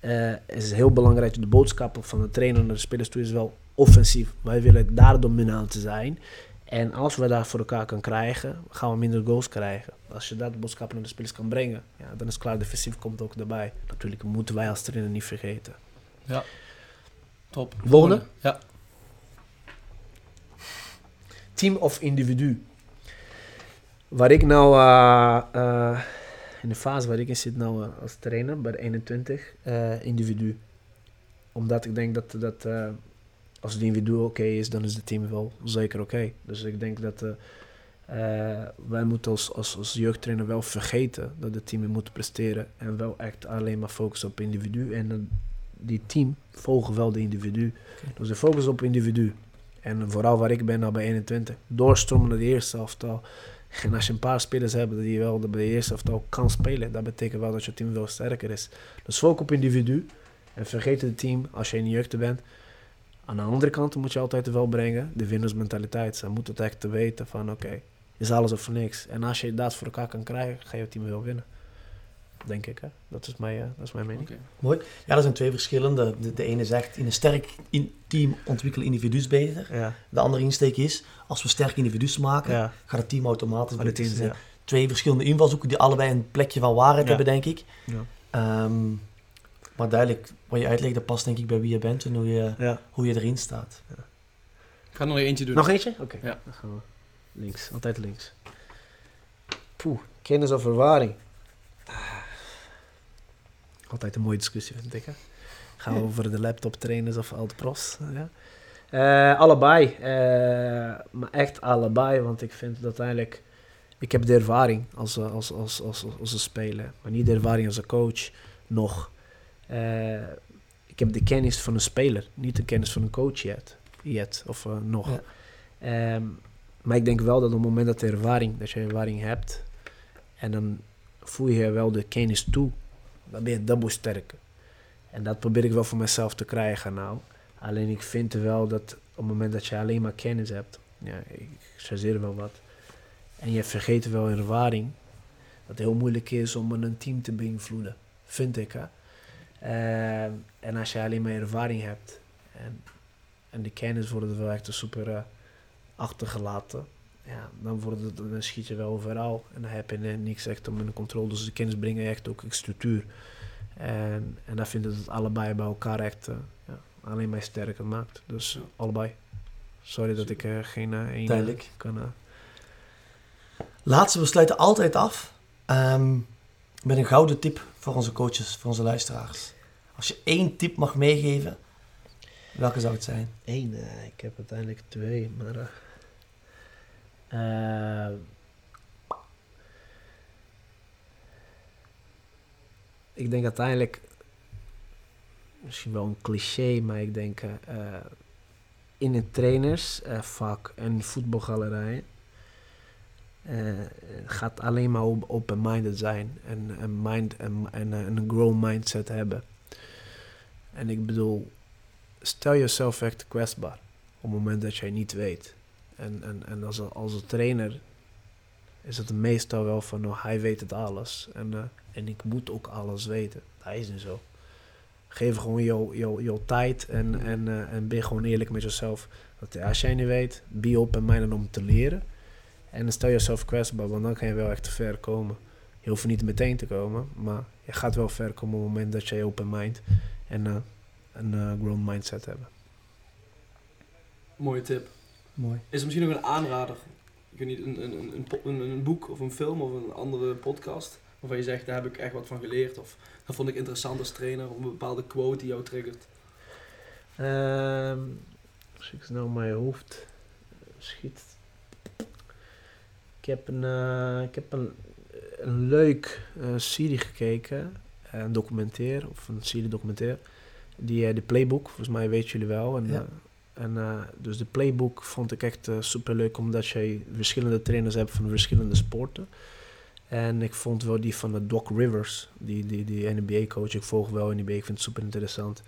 uh, is het heel belangrijk, de boodschap van de trainer naar de spelers toe is wel offensief. Wij willen daar dominant zijn. En als we dat voor elkaar kunnen krijgen, gaan we minder goals krijgen. Als je dat boodschap naar de spelers kan brengen, ja, dan is klaar, defensief komt ook erbij. Natuurlijk moeten wij als trainer niet vergeten. Ja, top. Volgende? Ja team of individu. Waar ik nou, uh, uh, in de fase waar ik in zit nou uh, als trainer, bij de 21, individu. Omdat ik denk dat, dat als het individu oké okay is, dan is het team wel zeker oké. Okay. Dus ik denk dat wij moeten als, als, als jeugdtrainer wel vergeten dat het team moet presteren. En wel echt alleen maar focussen op individu. En die team volgen wel de individu. Okay. Dus de focus op individu. En vooral waar ik ben, nou bij 21, doorstromen naar de eerste elftal. En als je een paar spelers hebt die wel bij de eerste elftal kan spelen, dat betekent wel dat je team veel sterker is. Dus focus op individu en vergeet het team als je in de jeugd bent. Aan de andere kant moet je altijd wel brengen de winnersmentaliteit. Ze moeten het echt te weten van oké, is alles of niks. En als je dat voor elkaar kan krijgen, ga je team wel winnen. Denk ik, hè? Dat, is mijn, uh, dat is mijn mening. Okay. Mooi. Ja, er zijn twee verschillende. De, de ene zegt, in een sterk in team ontwikkelen individu's beter. Ja. De andere insteek is, als we sterke individu's maken, ja. gaat het team automatisch beter. Team, zijn. Twee verschillende invalshoeken die allebei een plekje van waarheid hebben, denk ik. Um, maar duidelijk, wat je uitlegt, dat past denk ik bij wie je bent en hoe je, hoe je erin staat. Ik ga nog eentje doen. Nog eentje? Oké, ja. dan gaan we links. Altijd links. Poeh, kennis of ervaring. Altijd een mooie discussie, vind ik. Hè? Gaan we over de laptop trainers of al de profs? Ja? Uh, allebei. Uh, maar echt allebei, want ik vind dat uiteindelijk... Ik heb de ervaring als, als, als, als, als een speler, maar niet de ervaring als een coach nog. Uh, ik heb de kennis van een speler, niet de kennis van een coach yet, yet of nog. Ja. Um, maar ik denk wel dat op het moment dat, de ervaring, dat je ervaring hebt, en dan voel je wel de kennis toe dan ben je dubbel sterker. En dat probeer ik wel voor mezelf te krijgen nou. Alleen ik vind wel dat op het moment dat je alleen maar kennis hebt, ja, ik chargeer wel wat, en je vergeet wel ervaring, dat het heel moeilijk is om een team te beïnvloeden, vind ik. Hè? Uh, en als je alleen maar ervaring hebt en, en de kennis wordt wel echt super uh, achtergelaten, ja, dan, wordt het, dan schiet je wel overal en dan heb je niks echt om in de controle. Dus de kennis brengen echt ook structuur. En, en dan vind ik dat het allebei bij elkaar echt uh, ja, alleen maar sterker maakt. Dus uh, allebei. Sorry dat ik uh, geen uh, één kan... Laatste, we sluiten altijd af um, met een gouden tip voor onze coaches, voor onze luisteraars. Als je één tip mag meegeven, welke zou het zijn? Eén, ik heb uiteindelijk twee, maar... Uh, ik denk uiteindelijk, misschien wel een cliché, maar ik denk uh, in een trainersvak uh, en voetbalgalerij gaat alleen maar open-minded zijn en een mind en een grow mindset hebben. En ik bedoel, stel jezelf echt kwetsbaar op het moment dat jij niet weet. En, en, en als, als een trainer is het meestal wel van, nou, hij weet het alles. En, uh, en ik moet ook alles weten. Dat is niet zo. Geef gewoon jouw jou, jou tijd en, en, uh, en ben gewoon eerlijk met jezelf. Dat als jij niet weet, be open minded om te leren. En stel jezelf kwetsbaar, want dan kan je wel echt ver komen. Je hoeft niet meteen te komen, maar je gaat wel ver komen op het moment dat je open mind en een grown mindset hebt. Mooie tip. Mooi. Is er misschien nog een aanrader? Ik weet niet, een, een, een, een, een boek of een film of een andere podcast waarvan je zegt, daar heb ik echt wat van geleerd of dat vond ik interessant als trainer of een bepaalde quote die jou triggert? Um, als ik nou mijn hoofd schiet. Ik heb een, uh, ik heb een, een leuk uh, serie gekeken, een documentaire of een serie documentaire. Die, uh, de Playbook, volgens mij weten jullie wel. En, ja. En, dus de Playbook vond ik echt super leuk, omdat je verschillende trainers hebt van verschillende sporten. En ik vond wel die van de Doc Rivers, die, die, die NBA-coach. Ik volg wel NBA, ik vind het super interessant.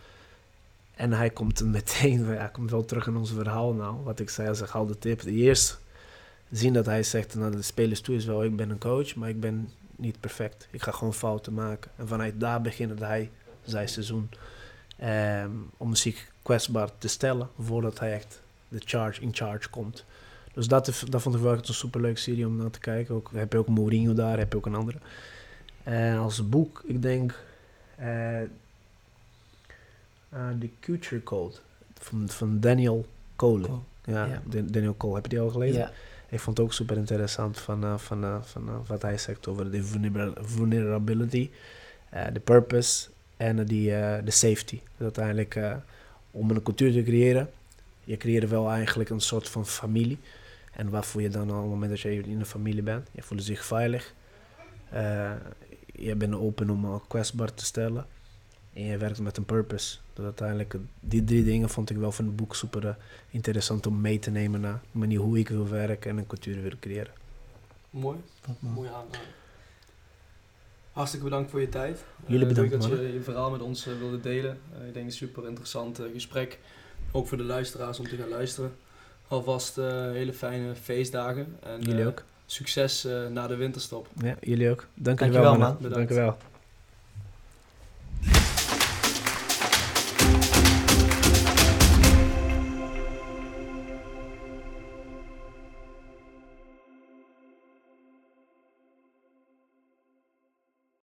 En hij komt meteen, <laughs> hij komt wel terug in ons verhaal nou. Wat ik zei als een gouden tip. Eerst zien dat hij zegt naar de spelers toe is wel, ik ben een coach, maar ik ben niet perfect. Ik ga gewoon fouten maken. En vanuit daar begint hij zijn seizoen. Um, om zich kwetsbaar te stellen voordat hij echt de charge in charge komt. Dus dat, dat vond ik wel echt een superleuke serie om naar te kijken. Ook, heb je ook Mourinho daar, heb je ook een andere. En als boek, ik denk uh, uh, The Culture Code van, van Daniel Cole. Ja, Daniel Cole, heb je die al gelezen? Ik vond het ook super interessant van, uh, van, van wat hij zegt over de vulnerability, de purpose en de safety. Dus uiteindelijk om een cultuur te creëren, je creëert wel eigenlijk een soort van familie. En wat voel je dan op het moment dat je in een familie bent? Je voelt zich veilig. je bent open om kwetsbaar te stellen. En je werkt met een purpose. Dus uiteindelijk, die drie dingen vond ik wel van het boek super interessant om mee te nemen naar de manier hoe ik wil werken en een cultuur wil creëren. Mooi, mooi aanraden. Hartstikke bedankt voor je tijd. Jullie bedankt. Uh, dat je je verhaal met ons uh, wilde delen. Uh, ik denk een super interessant gesprek. Ook voor de luisteraars om te gaan luisteren. Alvast hele fijne feestdagen. En, jullie ook. Succes na de winterstop. Ja, jullie ook. Dank, Dank je wel, man. Dank je wel.